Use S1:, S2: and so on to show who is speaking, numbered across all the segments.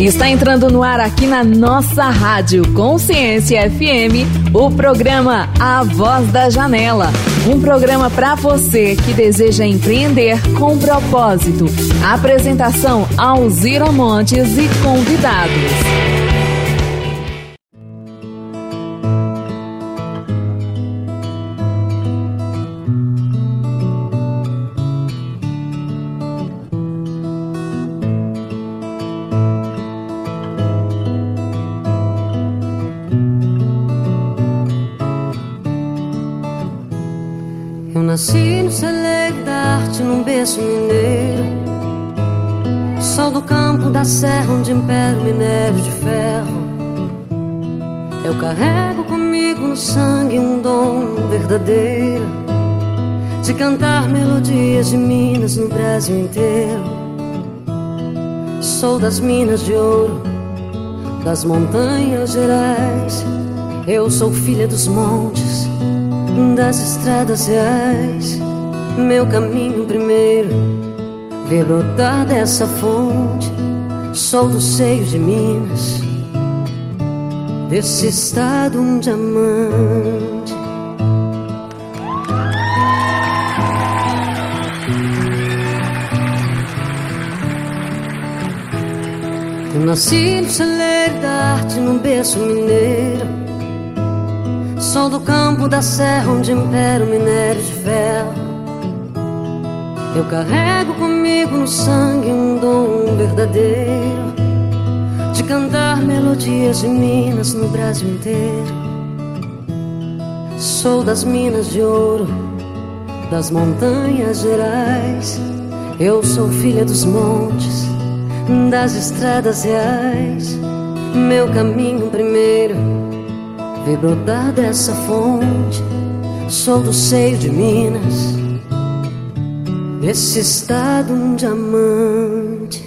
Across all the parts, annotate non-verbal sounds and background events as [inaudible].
S1: Está entrando no ar aqui na nossa rádio Consciência FM, o programa A Voz da Janela. Um programa para você que deseja empreender com propósito. Apresentação Alzira Montes e convidados.
S2: Berço mineiro Sol do campo da serra onde impera o minério de ferro. Eu carrego comigo no sangue um dom verdadeiro De cantar melodias de Minas no Brasil inteiro. Sou das minas de ouro, das montanhas gerais. Eu sou filha dos montes das estradas reais. Meu caminho primeiro, ver brotar dessa fonte. Sou do seio de Minas, desse estado um diamante. Eu nasci no celeiro da arte, num berço mineiro Sou do campo da serra onde impera o minério de ferro. Eu carrego comigo no sangue um dom verdadeiro de cantar melodias de Minas no Brasil inteiro. Sou das minas de ouro, das montanhas gerais. Eu sou filha dos montes, das estradas reais. Meu caminho primeiro vi brotar dessa fonte. Sou do seio de Minas, desse estado um diamante.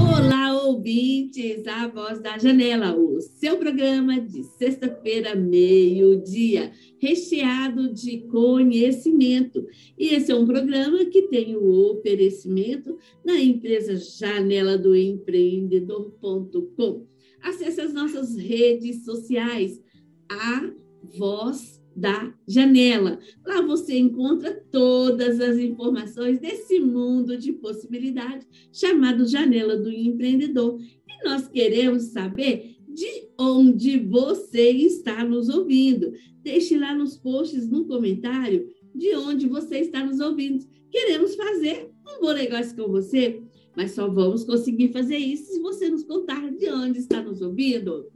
S3: Olá, ouvintes, a voz da janela, o seu programa de sexta-feira, meio-dia, recheado de conhecimento. E esse é um programa que tem o oferecimento da empresa Janela do Empreendedor.com Acesse as nossas redes sociais, a Voz da Janela. Lá você encontra todas as informações desse mundo de possibilidade chamado Janela do Empreendedor. E nós queremos saber de onde você está nos ouvindo. Deixe lá nos posts, no comentário, de onde você está nos ouvindo. Queremos fazer um bom negócio com você mas só vamos conseguir fazer isso se você nos contar de onde está nos ouvindo.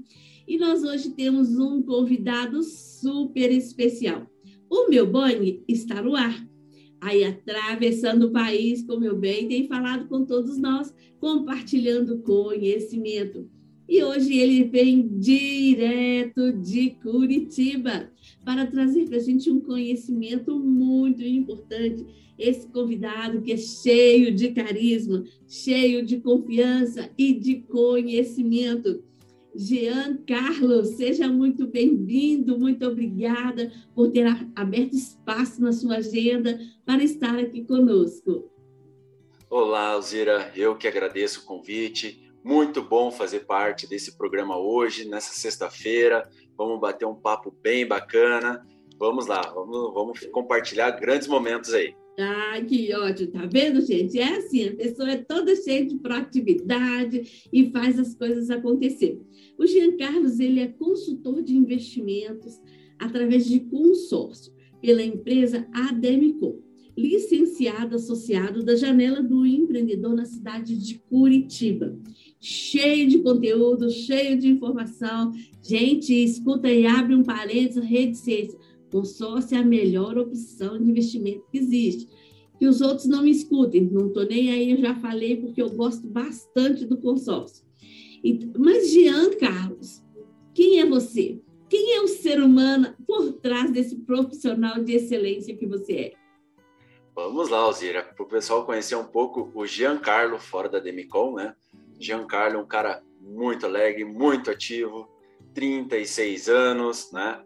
S3: E nós hoje temos um convidado super especial. O meu Boni está no ar. Aí, atravessando o país, como meu bem, tem falado com todos nós, compartilhando conhecimento. E hoje ele vem direto de Curitiba para trazer para a gente um conhecimento muito importante esse convidado que é cheio de carisma, cheio de confiança e de conhecimento. Jean Carlos, seja muito bem-vindo, muito obrigada por ter aberto espaço na sua agenda para estar aqui conosco.
S4: Olá, Alzira, eu que agradeço o convite. Muito bom fazer parte desse programa hoje, nessa sexta-feira. Vamos bater um papo bem bacana. Vamos lá, vamos, vamos compartilhar grandes momentos aí.
S3: Ah, que ótimo, tá vendo, gente? É assim, a pessoa é toda cheia de proatividade e faz as coisas acontecer. O Jean Carlos, ele é consultor de investimentos através de consórcio pela empresa Ademicon, licenciado associado da Janela do Empreendedor na cidade de Curitiba. Cheio de conteúdo, cheio de informação. Gente, escuta e abre um parênteses, rede ciência Consórcio é a melhor opção de investimento que existe. Que os outros não me escutem, não estou nem aí, eu já falei, porque eu gosto bastante do consórcio. Mas, Jean Carlos, quem é você? Quem é o ser humano por trás desse profissional de excelência que você é?
S4: Vamos lá, Alzira, para o pessoal conhecer um pouco o Giancarlo fora da Demicon, né? Giancarlo é um cara muito alegre, muito ativo, 36 anos, né?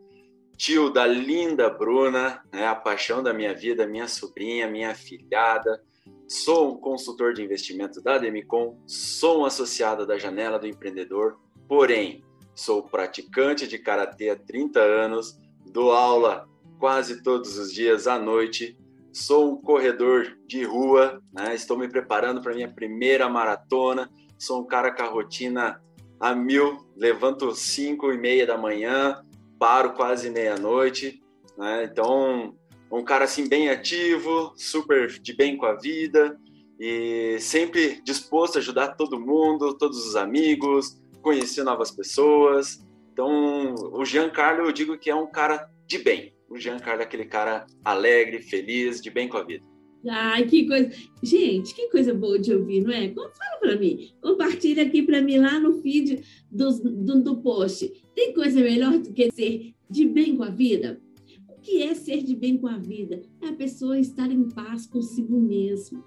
S4: Tio da linda Bruna, né, a paixão da minha vida, minha sobrinha, minha filhada, Sou um consultor de investimento da Demicon, sou um associado da Janela do Empreendedor, porém, sou praticante de karatê há 30 anos, dou aula quase todos os dias à noite, sou um corredor de rua, né? estou me preparando para minha primeira maratona, sou um cara com a rotina a mil, levanto 5 e meia da manhã, paro quase meia-noite, né? Então, um cara assim bem ativo, super de bem com a vida e sempre disposto a ajudar todo mundo, todos os amigos, conhecer novas pessoas. Então, o Giancarlo, eu digo que é um cara de bem. O Giancarlo é aquele cara alegre, feliz, de bem com a vida.
S3: Ai, que coisa. Gente, que coisa boa de ouvir, não é? Fala para mim. Compartilha aqui para mim lá no feed do, do, do post. Tem coisa melhor do que ser de bem com a vida? O que é ser de bem com a vida? É a pessoa estar em paz consigo mesmo.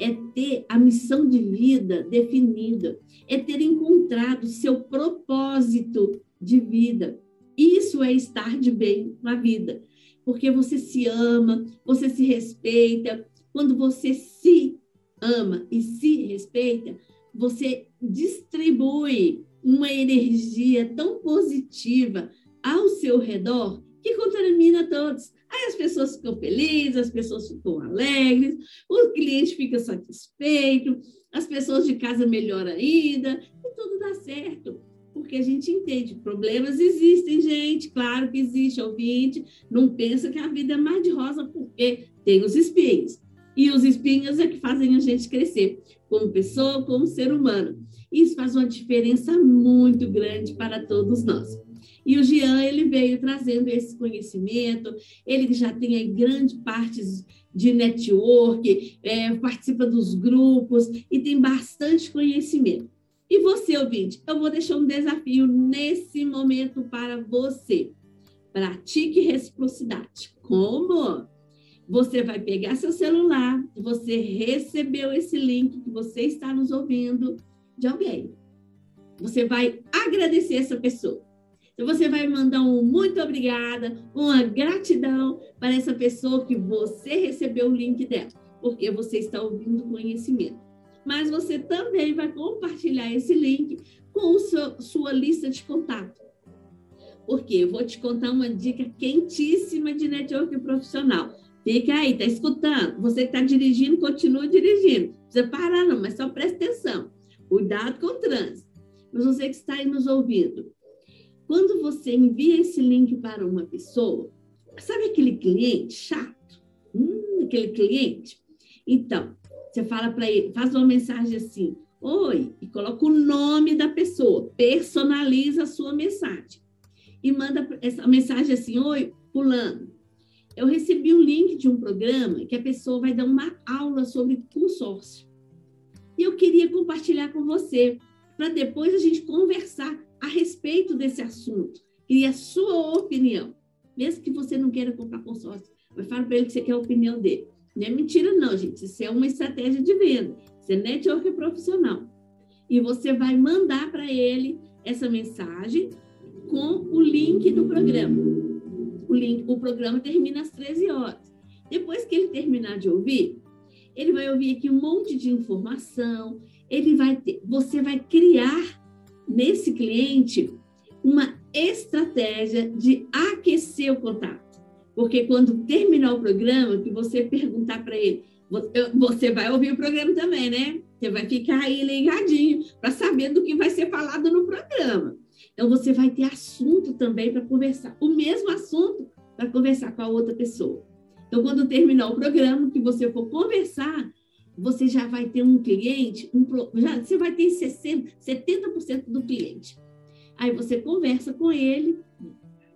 S3: É ter a missão de vida definida. É ter encontrado seu propósito de vida. Isso é estar de bem com a vida porque você se ama, você se respeita. Quando você se ama e se respeita, você distribui uma energia tão positiva ao seu redor que contamina todos. Aí as pessoas ficam felizes, as pessoas ficam alegres, o cliente fica satisfeito, as pessoas de casa melhoram ainda, e tudo dá certo porque a gente entende. Problemas existem, gente, claro que existe, ouvinte. Não pensa que a vida é mais de rosa, porque tem os espinhos. E os espinhos é que fazem a gente crescer, como pessoa, como ser humano. Isso faz uma diferença muito grande para todos nós. E o Jean, ele veio trazendo esse conhecimento, ele já tem aí grande parte de network, é, participa dos grupos e tem bastante conhecimento. E você, ouvinte, eu vou deixar um desafio nesse momento para você. Pratique reciprocidade. Como? Você vai pegar seu celular, você recebeu esse link que você está nos ouvindo de alguém. Você vai agradecer essa pessoa. Então, você vai mandar um muito obrigada, uma gratidão para essa pessoa que você recebeu o link dela, porque você está ouvindo conhecimento mas você também vai compartilhar esse link com seu, sua lista de contato. Porque eu vou te contar uma dica quentíssima de network profissional. Fica aí, tá escutando? Você que está dirigindo, continua dirigindo. Não precisa parar, não, mas só presta atenção. Cuidado com o trânsito. Mas você que está aí nos ouvindo, quando você envia esse link para uma pessoa, sabe aquele cliente chato? Hum, aquele cliente? Então, você fala para ele, faz uma mensagem assim: Oi, e coloca o nome da pessoa, personaliza a sua mensagem. E manda essa mensagem assim: Oi, Fulano, eu recebi um link de um programa que a pessoa vai dar uma aula sobre consórcio. E eu queria compartilhar com você, para depois a gente conversar a respeito desse assunto. e a sua opinião. Mesmo que você não queira comprar consórcio, mas fala para ele que você quer a opinião dele. Não é mentira, não, gente. Isso é uma estratégia de venda. Isso é network profissional. E você vai mandar para ele essa mensagem com o link do programa. O, link, o programa termina às 13 horas. Depois que ele terminar de ouvir, ele vai ouvir aqui um monte de informação. Ele vai ter, você vai criar nesse cliente uma estratégia de aquecer o contato. Porque quando terminar o programa, que você perguntar para ele, você vai ouvir o programa também, né? Você vai ficar aí ligadinho para saber do que vai ser falado no programa. Então, você vai ter assunto também para conversar, o mesmo assunto para conversar com a outra pessoa. Então, quando terminar o programa, que você for conversar, você já vai ter um cliente, um, já, você vai ter 60, 70% do cliente. Aí você conversa com ele,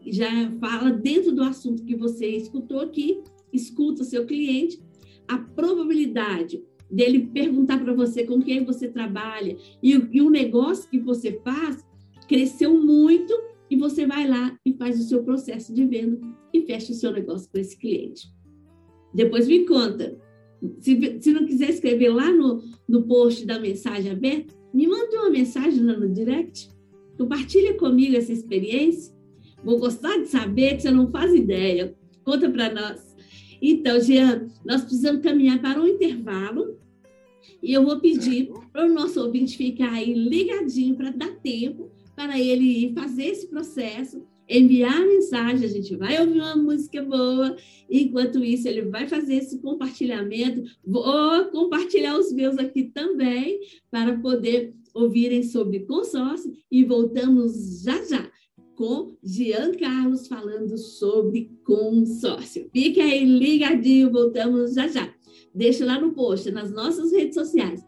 S3: já fala dentro do assunto que você escutou aqui, escuta o seu cliente, a probabilidade dele perguntar para você com quem você trabalha e, e o negócio que você faz cresceu muito e você vai lá e faz o seu processo de venda e fecha o seu negócio com esse cliente. Depois me conta. Se, se não quiser escrever lá no, no post da mensagem aberta, me manda uma mensagem lá no direct. Compartilha comigo essa experiência Vou gostar de saber que você não faz ideia. Conta para nós. Então, Jean, nós precisamos caminhar para um intervalo e eu vou pedir para o nosso ouvinte ficar aí ligadinho para dar tempo para ele fazer esse processo, enviar a mensagem, a gente vai ouvir uma música boa, enquanto isso ele vai fazer esse compartilhamento, vou compartilhar os meus aqui também, para poder ouvirem sobre consórcio, e voltamos já já com Jean Carlos falando sobre consórcio. Fique aí ligadinho, voltamos já já. Deixa lá no post, nas nossas redes sociais,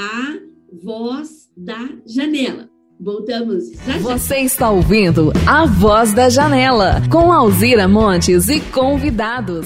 S3: a voz da janela. Voltamos já, já.
S1: Você está ouvindo A Voz da Janela, com Alzira Montes e convidados.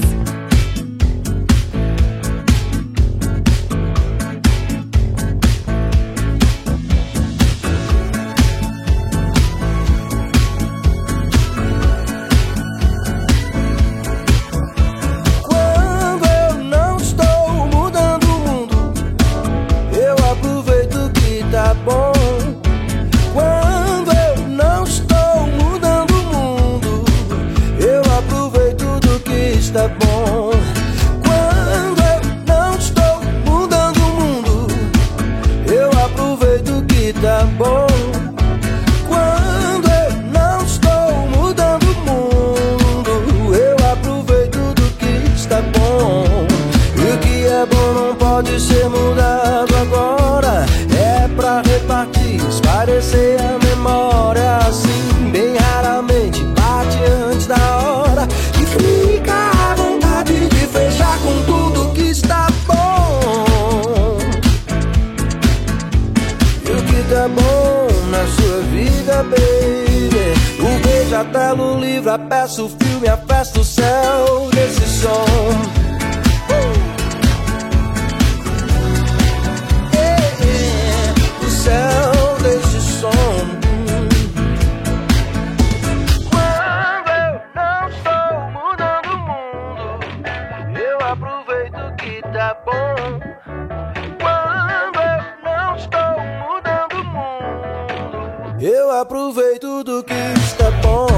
S1: Aproveito tudo que está bom.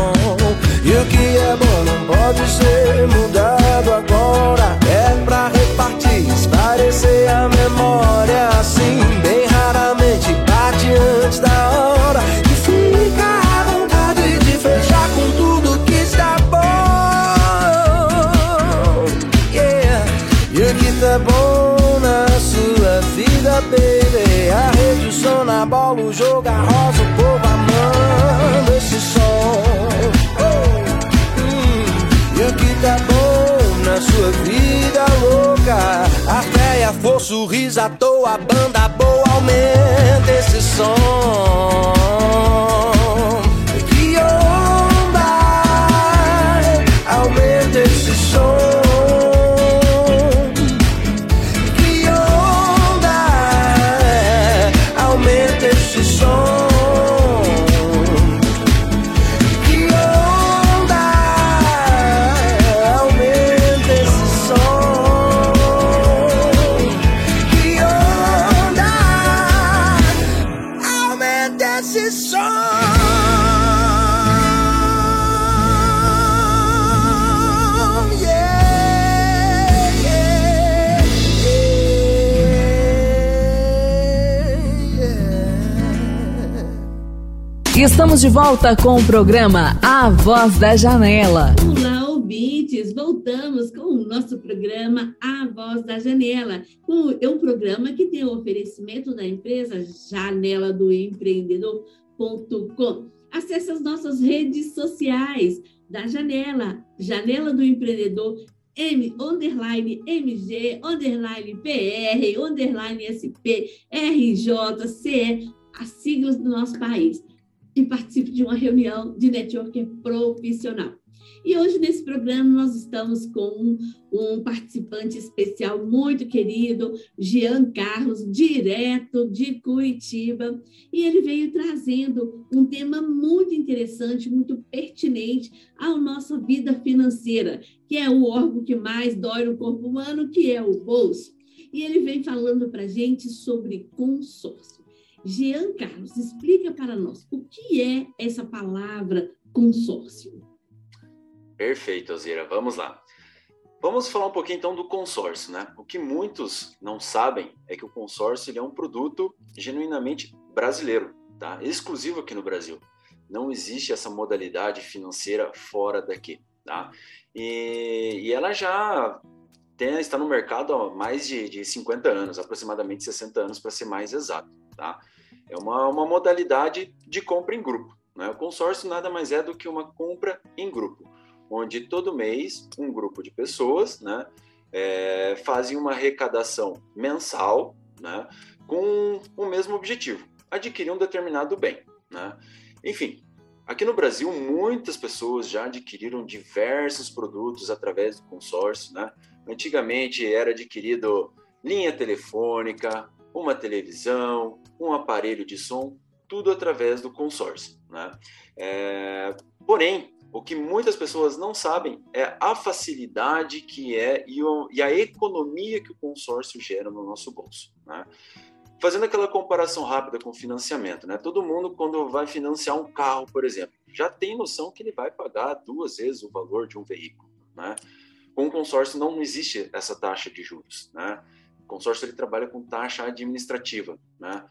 S1: E o que é bom não pode ser mudado agora. É pra repartir, esclarecer a memória. Assim, bem raramente bate antes da hora. E fica à vontade de fechar com tudo que está bom. Yeah. E o que está bom na sua vida, baby? A rede, o som, na bola, o jogo, a rosa. sua vida louca. A fé e a força, o riso à toa, a banda boa, aumenta esse som. Estamos de volta com o programa A Voz da Janela.
S3: Olá, ouvintes! Voltamos com o nosso programa A Voz da Janela. É um programa que tem o oferecimento da empresa Janela do Empreendedor.com. Acesse as nossas redes sociais da Janela, Janela do Empreendedor M, underline MG, underline PR, underline SP, RJ, CE, as siglas do nosso país e participe de uma reunião de networking profissional. E hoje, nesse programa, nós estamos com um, um, participante especial muito querido, Jean Carlos, direto de Curitiba. E ele veio trazendo um tema muito interessante, muito pertinente à nossa vida financeira, que é o órgão que mais dói no corpo humano, que é o bolso. E ele vem falando para gente sobre consórcio. Jean Carlos, explica para nós o que é essa palavra consórcio.
S4: Perfeito, Alzira. Vamos lá. Vamos falar um pouquinho então do consórcio, né? O que muitos não sabem é que o consórcio é um produto genuinamente brasileiro, tá? Exclusivo aqui no Brasil. Não existe essa modalidade financeira fora daqui, tá? E, e ela já tem, está no mercado há mais de, de 50 anos, aproximadamente 60 anos para ser mais exato, tá? É uma, uma modalidade de compra em grupo, né? O consórcio nada mais é do que uma compra em grupo onde todo mês um grupo de pessoas né, é, fazem uma arrecadação mensal né, com o mesmo objetivo, adquirir um determinado bem. Né? Enfim, aqui no Brasil, muitas pessoas já adquiriram diversos produtos através do consórcio. Né? Antigamente era adquirido linha telefônica, uma televisão, um aparelho de som, tudo através do consórcio. Né? É, porém, o que muitas pessoas não sabem é a facilidade que é e a economia que o consórcio gera no nosso bolso. Né? Fazendo aquela comparação rápida com financiamento, né? Todo mundo, quando vai financiar um carro, por exemplo, já tem noção que ele vai pagar duas vezes o valor de um veículo, né? Com o consórcio não existe essa taxa de juros, né? O consórcio ele trabalha com taxa administrativa, né?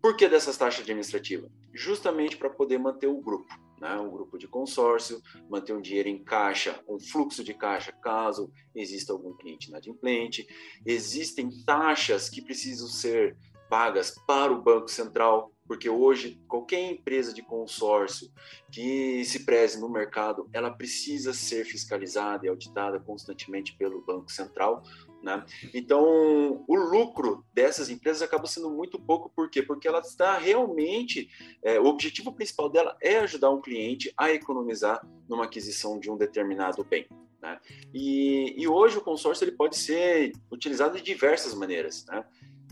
S4: Por que dessas taxas administrativas? Justamente para poder manter o grupo né, um grupo de consórcio, manter um dinheiro em caixa, um fluxo de caixa caso exista algum cliente inadimplente. Existem taxas que precisam ser pagas para o Banco Central, porque hoje qualquer empresa de consórcio que se preze no mercado, ela precisa ser fiscalizada e auditada constantemente pelo Banco Central, né? Então, o lucro dessas empresas acaba sendo muito pouco, por quê? Porque ela está realmente, é, o objetivo principal dela é ajudar um cliente a economizar numa aquisição de um determinado bem. Né? E, e, hoje o consórcio ele pode ser utilizado de diversas maneiras. Né?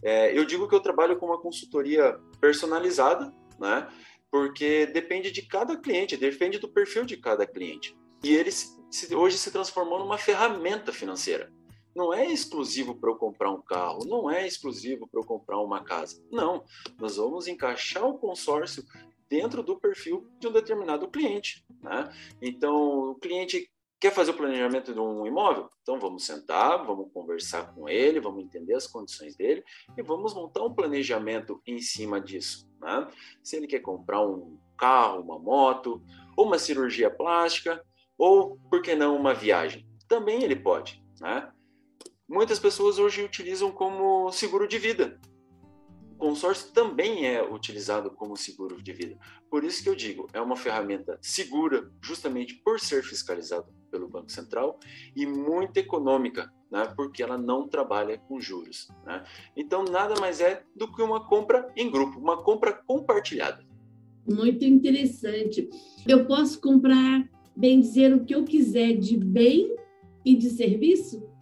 S4: É, eu digo que eu trabalho com uma consultoria personalizada, né? porque depende de cada cliente, depende do perfil de cada cliente. E ele se, hoje se transformou numa ferramenta financeira não é exclusivo para eu comprar um carro, não é exclusivo para eu comprar uma casa. Não, nós vamos encaixar o consórcio dentro do perfil de um determinado cliente. Né? Então, o cliente quer fazer o planejamento de um imóvel? Então, vamos sentar, vamos conversar com ele, vamos entender as condições dele e vamos montar um planejamento em cima disso. Né? Se ele quer comprar um carro, uma moto, uma cirurgia plástica, ou, por que não, uma viagem? Também ele pode. Né? Muitas pessoas hoje utilizam como seguro de vida. O consórcio também é utilizado como seguro de vida. Por isso que eu digo, é uma ferramenta segura, justamente por ser fiscalizado pelo Banco Central e muito econômica, né? porque ela não trabalha com juros. Né? Então, nada mais é do que uma compra em grupo, uma compra compartilhada.
S3: Muito interessante. Eu posso comprar, bem dizer, o que eu quiser de bem e de serviço?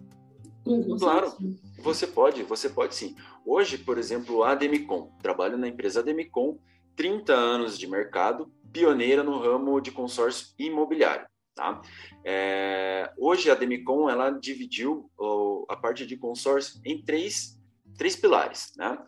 S4: Com claro, você pode, você pode sim. Hoje, por exemplo, a Demicon, trabalho na empresa Demicon, 30 anos de mercado, pioneira no ramo de consórcio imobiliário. Tá? É, hoje a Demicon ela dividiu a parte de consórcio em três, três pilares, né?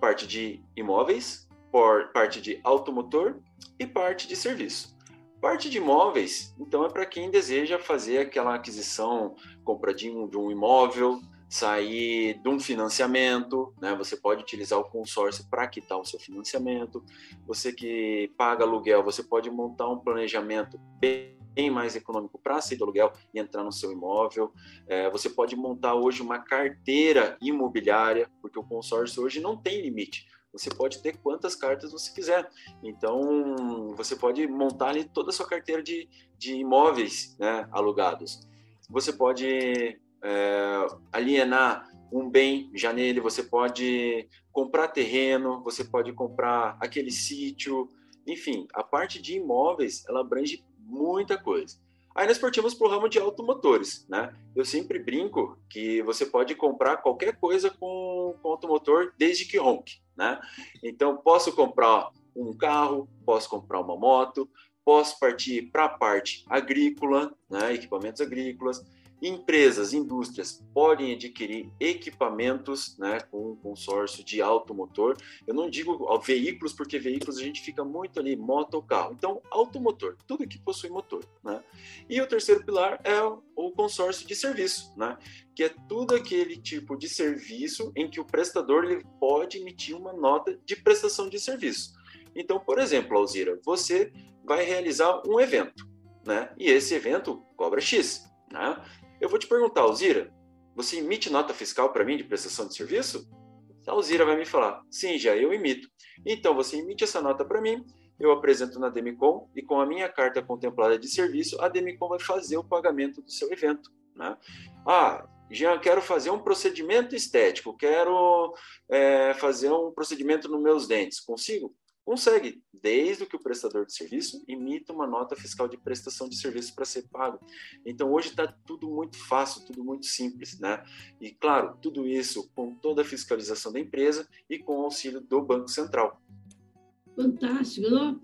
S4: Parte de imóveis, por, parte de automotor e parte de serviço. Parte de imóveis, então, é para quem deseja fazer aquela aquisição, compra de um, de um imóvel, sair de um financiamento, né? Você pode utilizar o consórcio para quitar o seu financiamento. Você que paga aluguel, você pode montar um planejamento bem mais econômico para sair do aluguel e entrar no seu imóvel. É, você pode montar hoje uma carteira imobiliária, porque o consórcio hoje não tem limite você pode ter quantas cartas você quiser. Então, você pode montar ali toda a sua carteira de, de imóveis né, alugados. Você pode é, alienar um bem já nele, você pode comprar terreno, você pode comprar aquele sítio, enfim, a parte de imóveis, ela abrange muita coisa. Aí nós partimos para o ramo de automotores, né? Eu sempre brinco que você pode comprar qualquer coisa com, com automotor desde que ronque, né? Então, posso comprar um carro, posso comprar uma moto, posso partir para a parte agrícola, né? equipamentos agrícolas, Empresas, indústrias podem adquirir equipamentos né, com um consórcio de automotor. Eu não digo veículos, porque veículos a gente fica muito ali, moto ou carro. Então, automotor, tudo que possui motor. Né? E o terceiro pilar é o consórcio de serviço, né? que é tudo aquele tipo de serviço em que o prestador ele pode emitir uma nota de prestação de serviço. Então, por exemplo, Alzira, você vai realizar um evento, né? E esse evento cobra X, né? Eu vou te perguntar, Alzira, você emite nota fiscal para mim de prestação de serviço? A Alzira vai me falar, sim, já eu emito. Então, você emite essa nota para mim, eu apresento na Demicon e com a minha carta contemplada de serviço, a Demicon vai fazer o pagamento do seu evento. Né? Ah, já quero fazer um procedimento estético, quero é, fazer um procedimento nos meus dentes. Consigo? Consegue, desde que o prestador de serviço emita uma nota fiscal de prestação de serviço para ser pago. Então, hoje está tudo muito fácil, tudo muito simples, né? E, claro, tudo isso com toda a fiscalização da empresa e com o auxílio do Banco Central.
S3: Fantástico, não?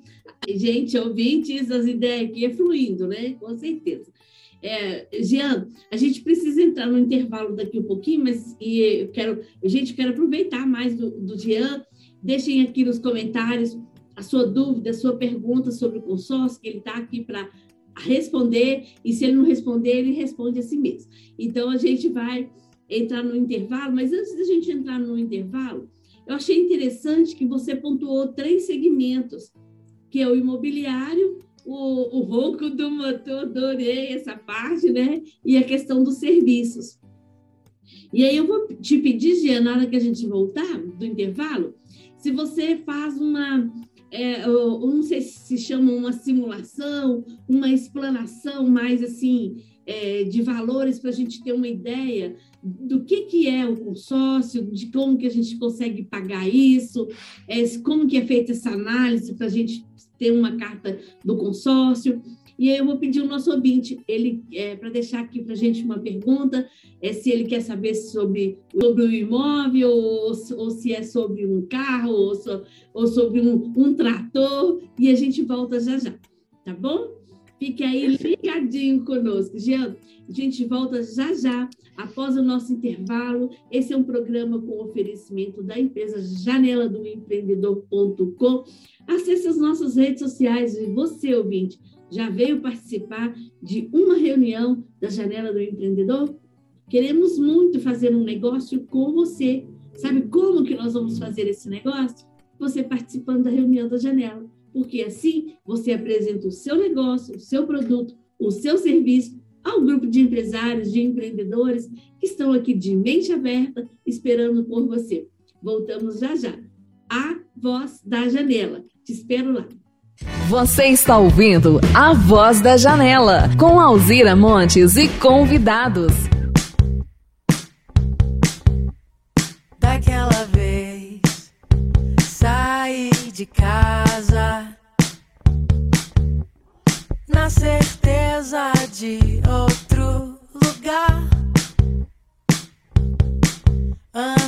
S3: Gente, ouvintes, as ideias aqui é fluindo, né? Com certeza. É, Jean, a gente precisa entrar no intervalo daqui um pouquinho, mas e eu quero, gente, quero aproveitar mais do, do Jean Deixem aqui nos comentários a sua dúvida, a sua pergunta sobre o consórcio, que ele está aqui para responder, e se ele não responder, ele responde a si mesmo. Então, a gente vai entrar no intervalo, mas antes da gente entrar no intervalo, eu achei interessante que você pontuou três segmentos, que é o imobiliário, o, o ronco do motor, adorei essa parte, né? E a questão dos serviços. E aí eu vou te pedir, Gia, na hora que a gente voltar do intervalo, se você faz uma, é, eu não sei se chama uma simulação, uma explanação mais assim é, de valores para a gente ter uma ideia do que, que é o consórcio, de como que a gente consegue pagar isso, é, como que é feita essa análise para a gente ter uma carta do consórcio. E aí eu vou pedir o nosso ouvinte, ele é, para deixar aqui para a gente uma pergunta, é, se ele quer saber sobre, sobre o imóvel, ou, ou se é sobre um carro, ou, so, ou sobre um, um trator, e a gente volta já já, tá bom? Fique aí ligadinho conosco. Jean, a gente volta já já, após o nosso intervalo. Esse é um programa com oferecimento da empresa janela do empreendedor.com. Acesse as nossas redes sociais e você, ouvinte, já veio participar de uma reunião da Janela do Empreendedor? Queremos muito fazer um negócio com você. Sabe como que nós vamos fazer esse negócio? Você participando da reunião da Janela. Porque assim você apresenta o seu negócio, o seu produto, o seu serviço ao grupo de empresários, de empreendedores que estão aqui de mente aberta, esperando por você. Voltamos já já. A voz da janela. Te espero lá.
S5: Você está ouvindo A Voz da Janela, com Alzira Montes e convidados.
S6: Daquela vez, saí de casa, na certeza de outro lugar. Andei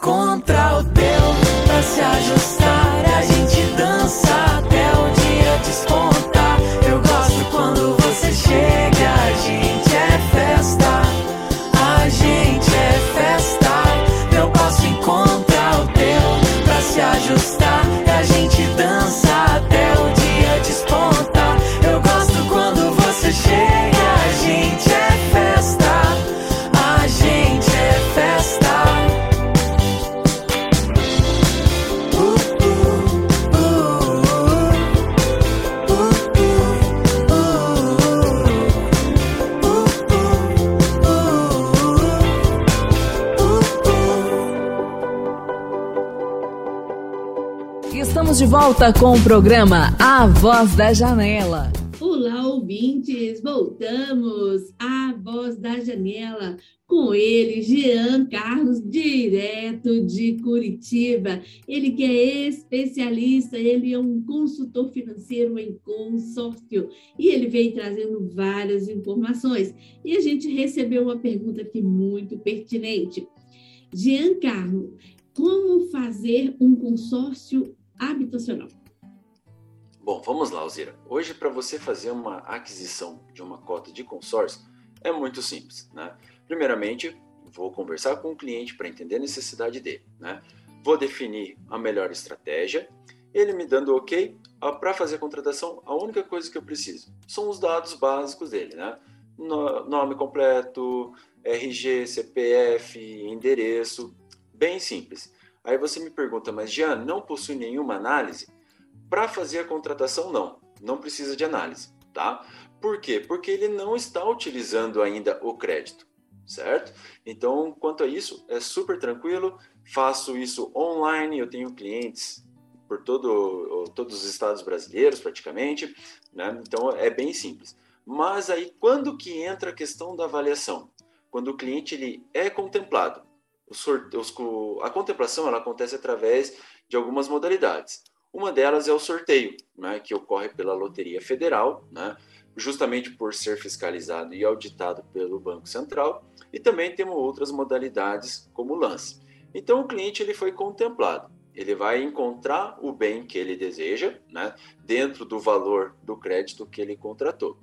S6: passo
S1: volta com o programa A Voz da Janela.
S3: Olá, ouvintes! Voltamos à Voz da Janela com ele, Jean Carlos, direto de Curitiba. Ele que é especialista, ele é um consultor financeiro em consórcio e ele veio trazendo várias informações. E a gente recebeu uma pergunta aqui muito pertinente. Jean Carlos, como fazer um consórcio habitacional?
S4: Bom, vamos lá, Alzira. Hoje, para você fazer uma aquisição de uma cota de consórcio, é muito simples, né? Primeiramente, vou conversar com o cliente para entender a necessidade dele, né? Vou definir a melhor estratégia. Ele me dando ok, para fazer a contratação, a única coisa que eu preciso são os dados básicos dele, né? No- Nome completo, RG, CPF, endereço, bem simples. Aí você me pergunta, mas Jean, não possui nenhuma análise? Para fazer a contratação, não. Não precisa de análise, tá? Por quê? Porque ele não está utilizando ainda o crédito, certo? Então, quanto a isso, é super tranquilo. Faço isso online, eu tenho clientes por todo, todos os estados brasileiros, praticamente, né? Então, é bem simples. Mas aí, quando que entra a questão da avaliação? Quando o cliente ele é contemplado. A contemplação ela acontece através de algumas modalidades. Uma delas é o sorteio, né, que ocorre pela Loteria Federal, né, justamente por ser fiscalizado e auditado pelo Banco Central, e também temos outras modalidades como o lance. Então o cliente ele foi contemplado. Ele vai encontrar o bem que ele deseja, né, dentro do valor do crédito que ele contratou.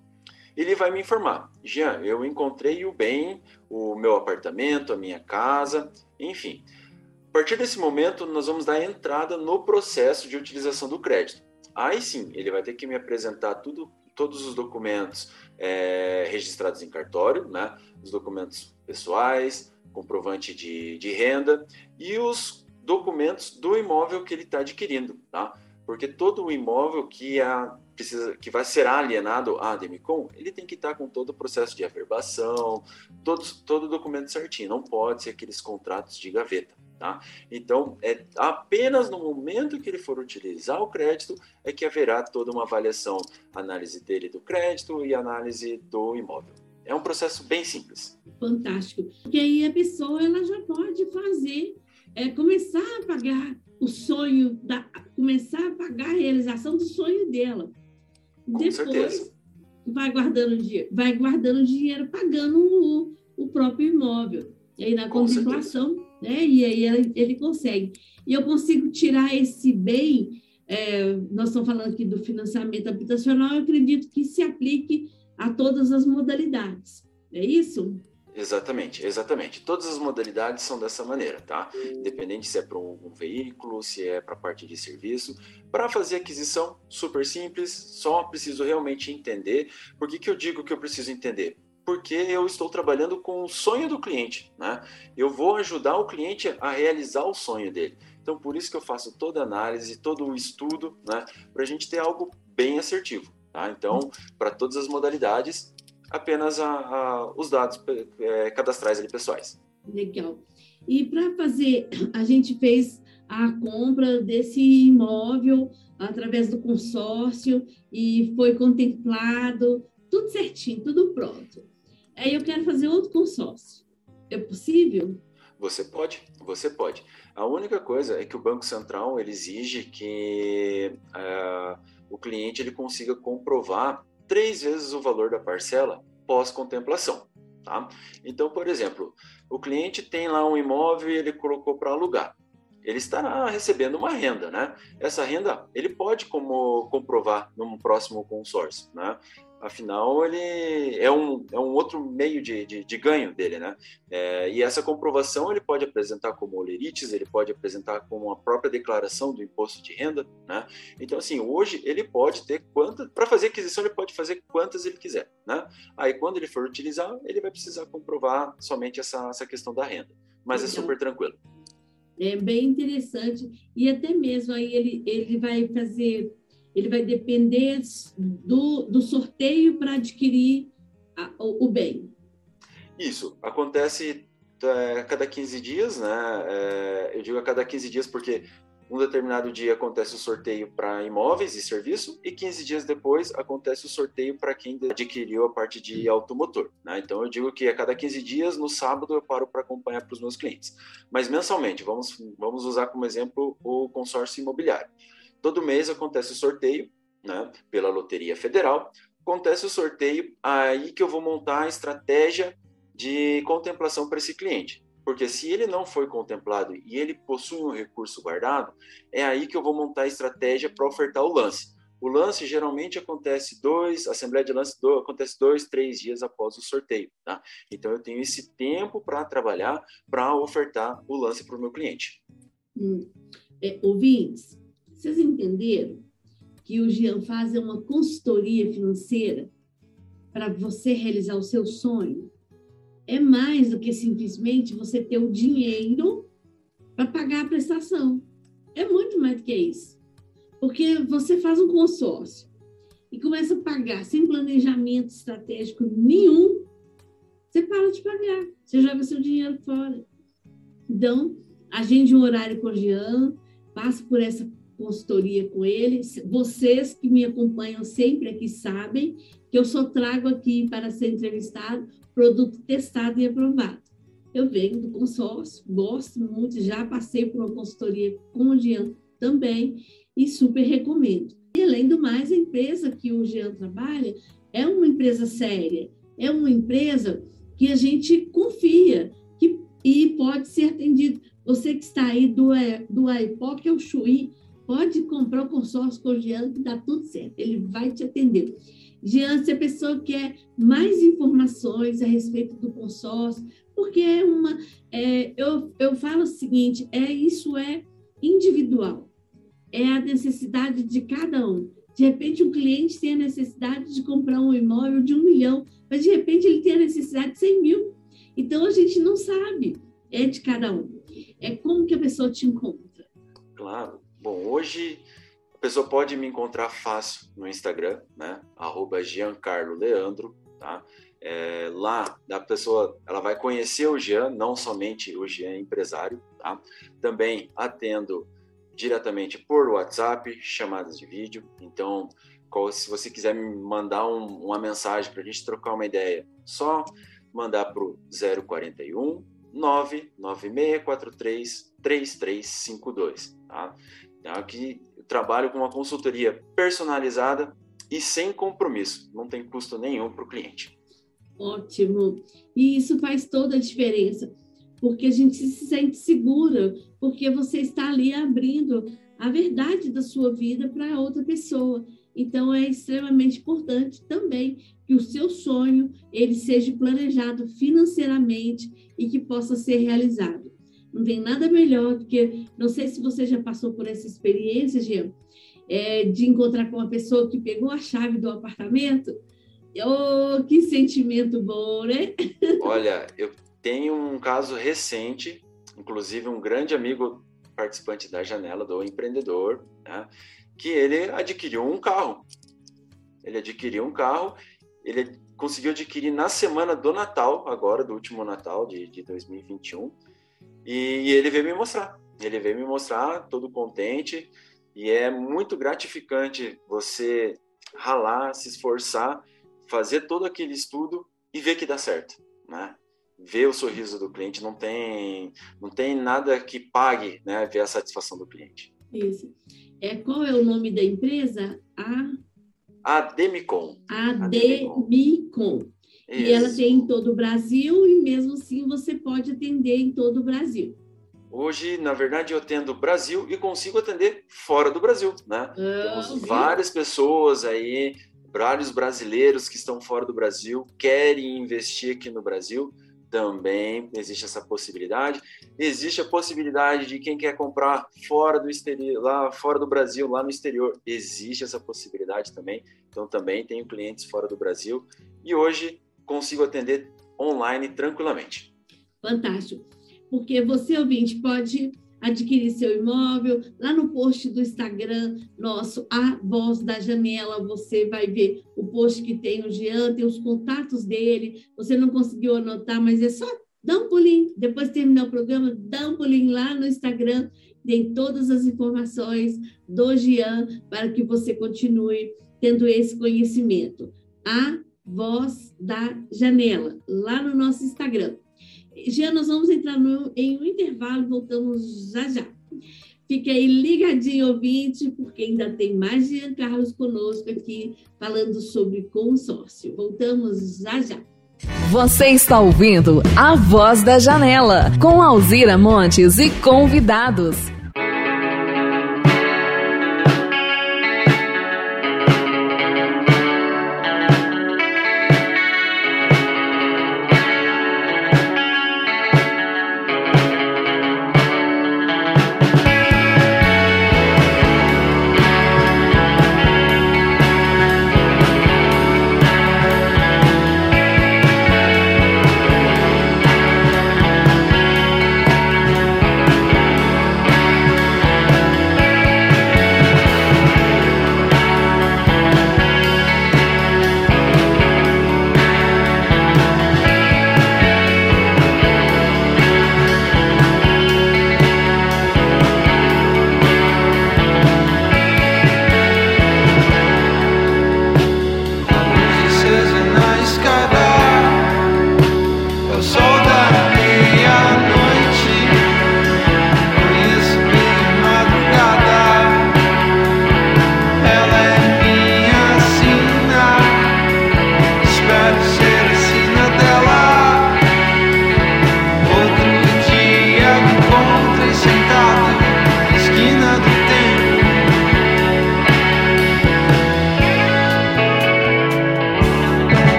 S4: Ele vai me informar, Jean, eu encontrei o bem, o meu apartamento, a minha casa, enfim. A partir desse momento, nós vamos dar entrada no processo de utilização do crédito. Aí sim, ele vai ter que me apresentar tudo, todos os documentos é, registrados em cartório, né? os documentos pessoais, comprovante de, de renda e os documentos do imóvel que ele está adquirindo, tá? Porque todo o imóvel que, a, precisa, que vai ser alienado à Demicon, ele tem que estar com todo o processo de averbação, todos, todo o documento certinho, não pode ser aqueles contratos de gaveta. Tá? Então, é apenas no momento que ele for utilizar o crédito é que haverá toda uma avaliação, análise dele do crédito e análise do imóvel. É um processo bem simples.
S3: Fantástico. Porque aí a pessoa ela já pode fazer, é, começar a pagar o sonho, da, começar a pagar a realização do sonho dela.
S4: Com
S3: Depois
S4: certeza.
S3: vai guardando vai guardando dinheiro, pagando o, o próprio imóvel. E aí na contemplação, né? E aí ele, ele consegue. E eu consigo tirar esse bem. é, nós estamos falando aqui do financiamento habitacional, eu acredito que se aplique a todas as modalidades. É isso?
S4: Exatamente, exatamente. Todas as modalidades são dessa maneira, tá? Independente se é para um, veículo, se é para parte de serviço. Para fazer aquisição, super simples, só preciso realmente entender. Por que, que eu digo que eu preciso entender? Porque eu estou trabalhando com o sonho do cliente, né? Eu vou ajudar o cliente a realizar o sonho dele. Então, por isso que eu faço toda a análise, todo o estudo, né? Para a gente ter algo bem assertivo, tá? Então, para todas as modalidades, apenas a, a, os dados é, cadastrais ali pessoais.
S3: Legal. E para fazer, a gente fez a compra desse imóvel através do consórcio e foi contemplado, tudo certinho, tudo pronto. Aí eu quero fazer outro consórcio. É possível?
S4: Você pode, você pode. A única coisa é que o Banco Central ele exige que uh, o cliente ele consiga comprovar três vezes o valor da parcela pós-contemplação. Tá? Então, por exemplo, o cliente tem lá um imóvel e ele colocou para alugar. Ele estará recebendo uma renda, né? Essa renda ele pode como comprovar num próximo consórcio, né? Afinal, ele é um, é um outro meio de, de, de ganho dele, né? É, e essa comprovação ele pode apresentar como olerites, ele pode apresentar como a própria declaração do imposto de renda, né? Então, assim, hoje ele pode ter quantas... Para fazer aquisição, ele pode fazer quantas ele quiser, né? Aí, quando ele for utilizar, ele vai precisar comprovar somente essa, essa questão da renda. Mas é então, é super tranquilo.
S3: É bem interessante. E até mesmo aí ele, ele vai fazer ele vai depender do, do sorteio para adquirir a, o, o, bem.
S4: Isso, acontece é, a cada 15 dias, né? É, eu digo a cada 15 dias porque um determinado dia acontece o sorteio para imóveis e serviço e 15 dias depois acontece o sorteio para quem adquiriu a parte de automotor. Né? Então eu digo que a cada 15 dias, no sábado, eu paro para acompanhar para os meus clientes. Mas mensalmente, vamos, vamos usar como exemplo o consórcio imobiliário. Todo mês acontece o sorteio, né, pela Loteria Federal. Acontece o sorteio, aí que eu vou montar a estratégia de contemplação para esse cliente. Porque se ele não foi contemplado e ele possui um recurso guardado, é aí que eu vou montar a estratégia para ofertar o lance. O lance geralmente acontece dois, a assembleia de lance do, acontece dois, três dias após o sorteio, tá? Então eu tenho esse tempo para trabalhar, para ofertar o lance para o meu cliente.
S3: Hum. É, ouvintes, vocês entenderam que o Jean faz é uma consultoria financeira para você realizar o seu sonho? É mais do que simplesmente você ter o dinheiro para pagar a prestação. É muito mais do que isso. Porque você faz um consórcio e começa a pagar sem planejamento estratégico nenhum, você para de pagar, você joga seu dinheiro fora. Então, agende um horário com o Jean, passe por essa consultoria com ele. Vocês que me acompanham sempre aqui sabem que eu só trago aqui para ser entrevistado produto testado e aprovado. Eu venho do consórcio, gosto muito, já passei por uma consultoria com o Jean também e super recomendo. E além do mais, a empresa que o Jean trabalha é uma empresa séria, é uma empresa que a gente confia que, e pode ser atendido. Você que está aí do, do AIPOC, é o Chuí, Pode comprar o consórcio com o Jean, que dá tudo certo, ele vai te atender. Jean, se a pessoa quer mais informações a respeito do consórcio, porque é uma. É, eu, eu falo o seguinte: é isso é individual, é a necessidade de cada um. De repente, um cliente tem a necessidade de comprar um imóvel de um milhão, mas de repente ele tem a necessidade de 100 mil. Então, a gente não sabe, é de cada um. É como que a pessoa te encontra.
S4: Claro. Bom, hoje a pessoa pode me encontrar fácil no Instagram, né? Arroba Giancarlo Leandro, tá? É, lá a pessoa ela vai conhecer o Jean, não somente o Jean empresário, tá? Também atendo diretamente por WhatsApp, chamadas de vídeo. Então, se você quiser me mandar um, uma mensagem para a gente trocar uma ideia, só mandar para o 041 99643 3352, tá? Tá? Que trabalho com uma consultoria personalizada e sem compromisso, não tem custo nenhum para o cliente.
S3: Ótimo. E isso faz toda a diferença, porque a gente se sente segura, porque você está ali abrindo a verdade da sua vida para outra pessoa. Então é extremamente importante também que o seu sonho ele seja planejado financeiramente e que possa ser realizado. Não tem nada melhor do que. Não sei se você já passou por essa experiência, Jean, é, de encontrar com uma pessoa que pegou a chave do apartamento. Oh, que sentimento bom, né?
S4: Olha, eu tenho um caso recente, inclusive um grande amigo participante da janela do empreendedor, né, que ele adquiriu um carro. Ele adquiriu um carro, ele conseguiu adquirir na semana do Natal, agora, do último Natal de, de 2021 e, ele veio me mostrar. Ele veio me mostrar, todo contente, e é muito gratificante você ralar, se esforçar, fazer todo aquele estudo e ver que dá certo, né? ver o sorriso do cliente, não tem, não tem nada que pague, né, ver a satisfação do cliente.
S3: Isso. É, qual é o nome da empresa? A
S4: Ademicon.
S3: Ademicon. E ela tem em todo o Brasil e mesmo assim você pode atender em todo o Brasil.
S4: Hoje, na verdade, eu atendo Brasil e consigo atender fora do Brasil, né? Ah, Temos várias pessoas aí, vários brasileiros que estão fora do Brasil, querem investir aqui no Brasil, também existe essa possibilidade. Existe a possibilidade de quem quer comprar fora do exterior, lá fora do Brasil, lá no exterior, existe essa possibilidade também. Então também tenho clientes fora do Brasil e hoje consigo atender online tranquilamente.
S3: Fantástico. Porque você ouvinte pode adquirir seu imóvel. Lá no post do Instagram nosso, A Voz da Janela, você vai ver o post que tem o Jean, tem os contatos dele. Você não conseguiu anotar, mas é só dar um pulinho. Depois de terminar o programa, dá um pulinho lá no Instagram. Tem todas as informações do Jean para que você continue tendo esse conhecimento. A Voz da Janela, lá no nosso Instagram. Já nós vamos entrar no, em um intervalo, voltamos já já. Fique aí ligadinho, ouvinte, porque ainda tem mais Jean Carlos conosco aqui, falando sobre consórcio. Voltamos já já.
S1: Você está ouvindo A Voz da Janela, com Alzira Montes e convidados.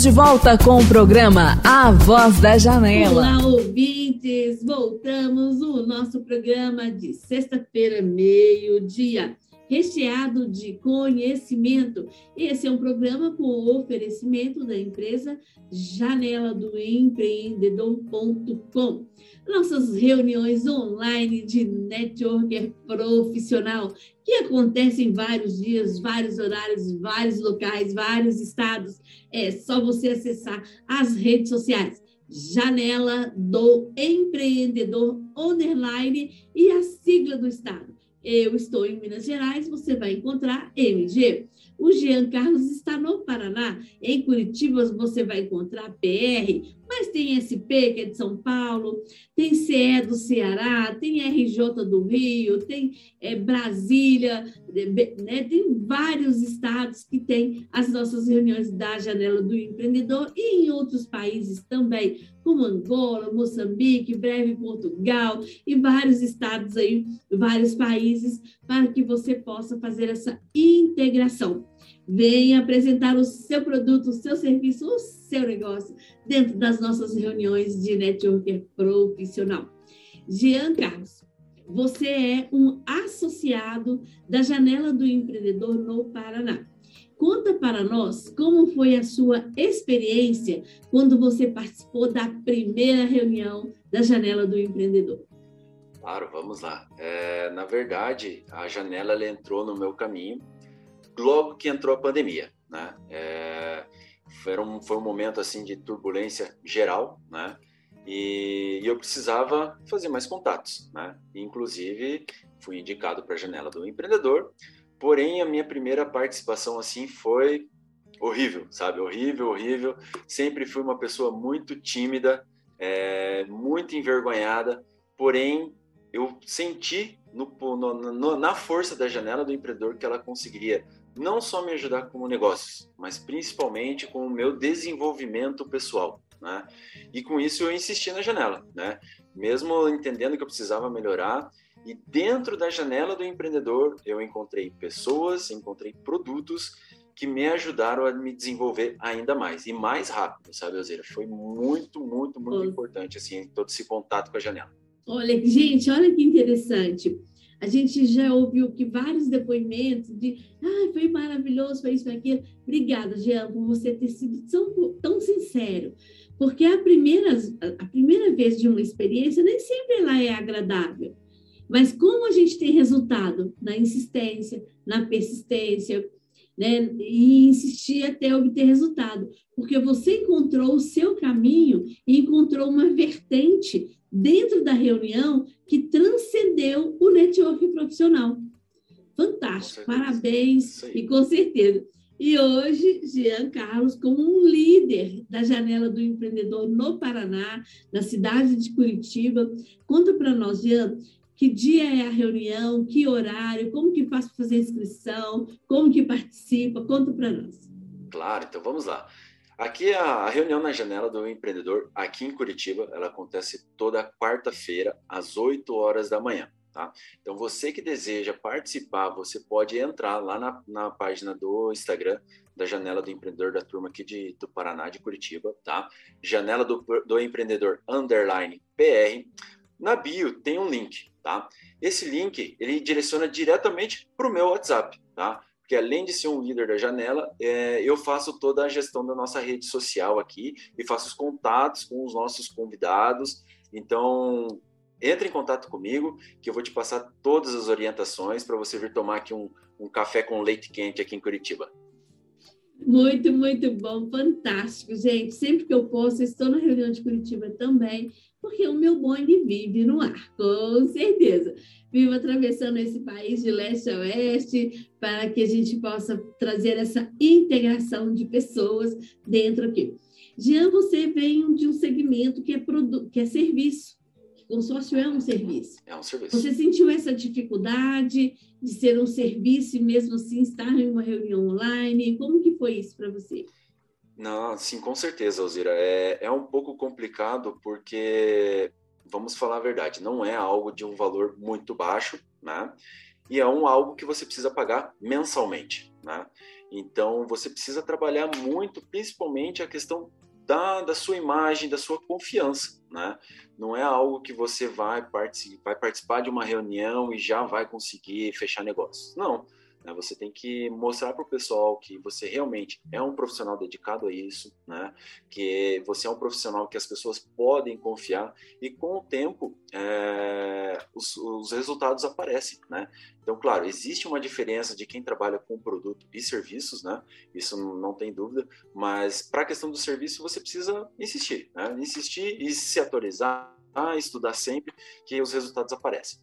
S1: Estamos de volta com o programa A Voz da Janela.
S3: Olá, ouvintes! Voltamos o nosso programa de sexta-feira, meio-dia recheado de conhecimento. Esse é um programa com oferecimento da empresa janela do empreendedor.com. Nossas reuniões online de networker profissional, que acontecem em vários dias, vários horários, vários locais, vários estados. É só você acessar as redes sociais. Janela do Empreendedor Online e a sigla do estado eu estou em Minas Gerais, você vai encontrar MG. O Jean Carlos está no Paraná. Em Curitiba você vai encontrar PR, mas tem SP, que é de São Paulo, tem CE do Ceará, tem RJ do Rio, tem é, Brasília, né? tem vários estados que têm as nossas reuniões da Janela do Empreendedor e em outros países também, como Angola, Moçambique, breve Portugal e vários estados aí, vários países, para que você possa fazer essa integração. Venha apresentar o seu produto, o seu serviço, o seu negócio dentro das nossas reuniões de networker profissional. Jean Carlos, você é um associado da Janela do Empreendedor no Paraná. Conta para nós como foi a sua experiência quando você participou da primeira reunião da Janela do Empreendedor.
S4: Claro, vamos lá. É, na verdade, a janela entrou no meu caminho logo que entrou a pandemia, né? É, foi, um, foi um momento assim de turbulência geral, né? E, e eu precisava fazer mais contatos, né? Inclusive fui indicado para a janela do empreendedor. Porém, a minha primeira participação assim foi horrível, sabe? Horrível, horrível. Sempre fui uma pessoa muito tímida, é, muito envergonhada. Porém, eu senti no, no, na força da janela do empreendedor que ela conseguiria não só me ajudar como negócios, mas principalmente com o meu desenvolvimento pessoal. Né? E com isso eu insisti na janela, né? mesmo entendendo que eu precisava melhorar. E dentro da janela do empreendedor, eu encontrei pessoas, encontrei produtos que me ajudaram a me desenvolver ainda mais e mais rápido, sabe, Alzeira? Foi muito, muito, muito importante assim todo esse contato com a janela.
S3: Olha, gente, olha que interessante. A gente já ouviu que vários depoimentos de ah, foi maravilhoso, foi isso, foi aquilo. Obrigada, Jean, por você ter sido tão, tão sincero. Porque a primeira, a primeira vez de uma experiência nem sempre ela é agradável. Mas como a gente tem resultado na insistência, na persistência, né? E insistir até obter resultado. Porque você encontrou o seu caminho e encontrou uma vertente dentro da reunião que transcendeu o network profissional. Fantástico, parabéns e com certeza. E hoje, Jean Carlos, como um líder da Janela do Empreendedor no Paraná, na cidade de Curitiba, conta para nós, Jean, que dia é a reunião, que horário, como que faz para fazer inscrição, como que participa, conta para nós.
S4: Claro, então vamos lá. Aqui a, reunião na janela do empreendedor, aqui em Curitiba, ela acontece toda quarta-feira, às 8 horas da manhã. Tá? Então, você que deseja participar, você pode entrar lá na, na página do Instagram da Janela do Empreendedor da turma aqui de, do Paraná, de Curitiba, tá? Janela do, do Empreendedor Underline PR. Na bio tem um link, tá? Esse link, ele direciona diretamente para o meu WhatsApp, tá? Porque além de ser um líder da janela, é, eu faço toda a gestão da nossa rede social aqui e faço os contatos com os nossos convidados. Então, entre em contato comigo, que eu vou te passar todas as orientações para você vir tomar aqui um, um café com leite quente aqui em Curitiba.
S3: Muito, muito bom, fantástico, gente. Sempre que eu posso, estou na reunião de Curitiba também, porque o meu bonde vive no ar, com certeza vivo atravessando esse país de leste a oeste, para que a gente possa trazer essa integração de pessoas dentro aqui. Jean, você vem de um segmento que é, que é serviço. Consórcio é um serviço.
S4: É um serviço.
S3: Você sentiu essa dificuldade de ser um serviço e mesmo assim estar em uma reunião online? Como que foi isso para você?
S4: Não, sim, com certeza, Alzira. É, é um pouco complicado porque vamos falar a verdade, não é algo de um valor muito baixo, né? E é um algo que você precisa pagar mensalmente, Né? Então, você precisa trabalhar muito, principalmente a questão da, da sua imagem, da sua confiança. Né? Não é algo que você vai, participar, vai participar de uma reunião e já vai conseguir fechar negócios. Não. Né? Você tem que mostrar para o pessoal que você realmente é um profissional dedicado a isso, né? que você é um profissional que as pessoas podem confiar e com o tempo é, os, os, resultados aparecem. Né? Então, claro, existe uma diferença de quem trabalha com produto e serviços, né? isso não tem dúvida, mas para a questão do serviço você precisa insistir, né? insistir e se atualizar, estudar sempre, que os resultados aparecem.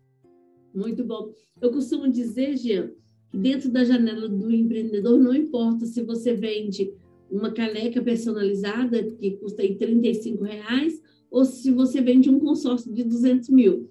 S3: Muito bom. Eu costumo dizer, Jean, dentro da janela do empreendedor, não importa se você vende uma caneca personalizada que custa aí 35 reais ou se você vende um consórcio de 200 mil.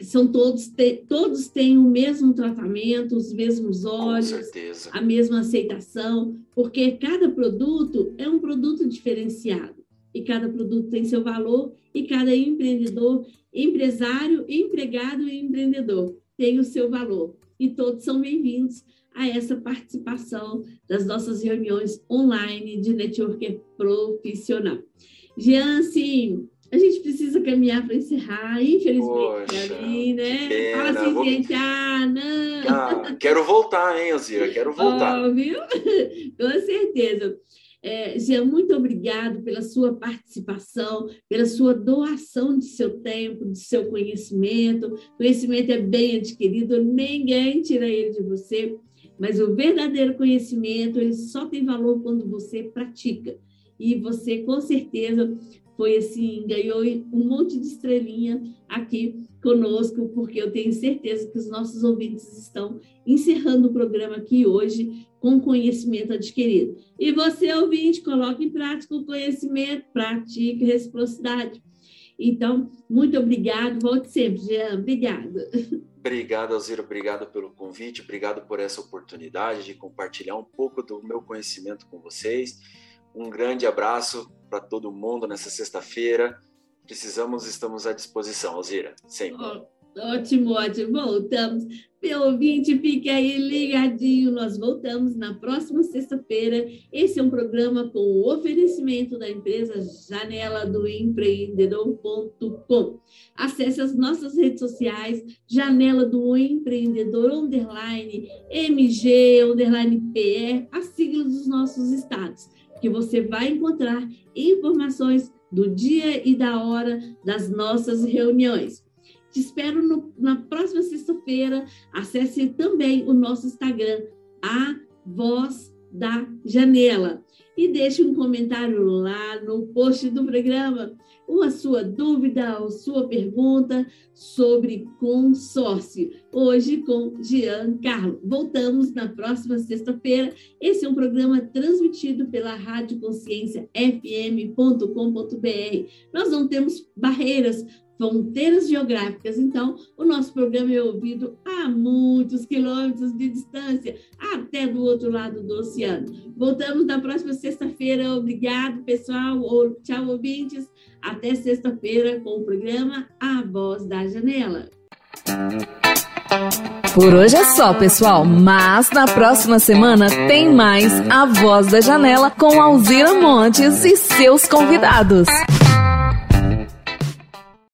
S3: São todos, todos têm o mesmo tratamento, os mesmos olhos, a mesma aceitação, porque cada produto é um produto diferenciado. E cada produto tem seu valor e cada empreendedor, empresário, empregado e empreendedor tem o seu valor e todos são bem-vindos a essa participação das nossas reuniões online de networker profissional. Jean, sim, a gente precisa caminhar para encerrar, infelizmente,
S4: para mim,
S3: né? Pena, Fala assim, vou... gente, ah, não.
S4: Ah, quero voltar, hein, Alzira, quero voltar. [laughs]
S3: Oh, viu? [laughs] Com certeza. É, Jean, muito obrigado pela sua participação, pela sua doação de seu tempo, de seu conhecimento. Conhecimento é bem adquirido, ninguém tira ele de você, mas o verdadeiro conhecimento ele só tem valor quando você pratica. E você, com certeza, foi assim, ganhou um monte de estrelinha aqui conosco, porque eu tenho certeza que os nossos ouvintes estão encerrando o programa aqui hoje com conhecimento adquirido. E você, ouvinte, coloque em prática o conhecimento, pratique reciprocidade. Então, muito obrigado, volte sempre, Jean, obrigada.
S4: Obrigado, Alzira, obrigado pelo convite, obrigado por essa oportunidade de compartilhar um pouco do meu conhecimento com vocês. Um grande abraço para todo mundo nessa sexta-feira. Precisamos, estamos à disposição, Alzira, sempre.
S3: Ótimo, ótimo. Voltamos. Meu ouvinte, fique aí ligadinho. Nós voltamos na próxima sexta-feira. Esse é um programa com o oferecimento da empresa Janela do Empreendedor.com. Acesse as nossas redes sociais, Janela do Empreendedor, underline, MG, underline PR, as siglas dos nossos estados, que você vai encontrar informações do dia e da hora das nossas reuniões. Te espero no, na próxima sexta-feira. Acesse também o nosso Instagram, a Voz da Janela. E deixe um comentário lá no post do programa com a sua dúvida ou sua pergunta sobre consórcio. Hoje com Jean Carlo. Voltamos na próxima sexta-feira. Esse é um programa transmitido pela Rádio Consciência FM.com.br. Nós não temos barreiras fronteiras geográficas. Então, o nosso programa é ouvido a muitos quilômetros de distância, até do outro lado do oceano. Voltamos na próxima sexta-feira. Obrigado, pessoal. Tchau, ouvintes. Até sexta-feira com o programa A Voz da Janela.
S1: Por hoje é só, pessoal, mas na próxima semana tem mais A Voz da Janela com Alzira Montes e seus convidados.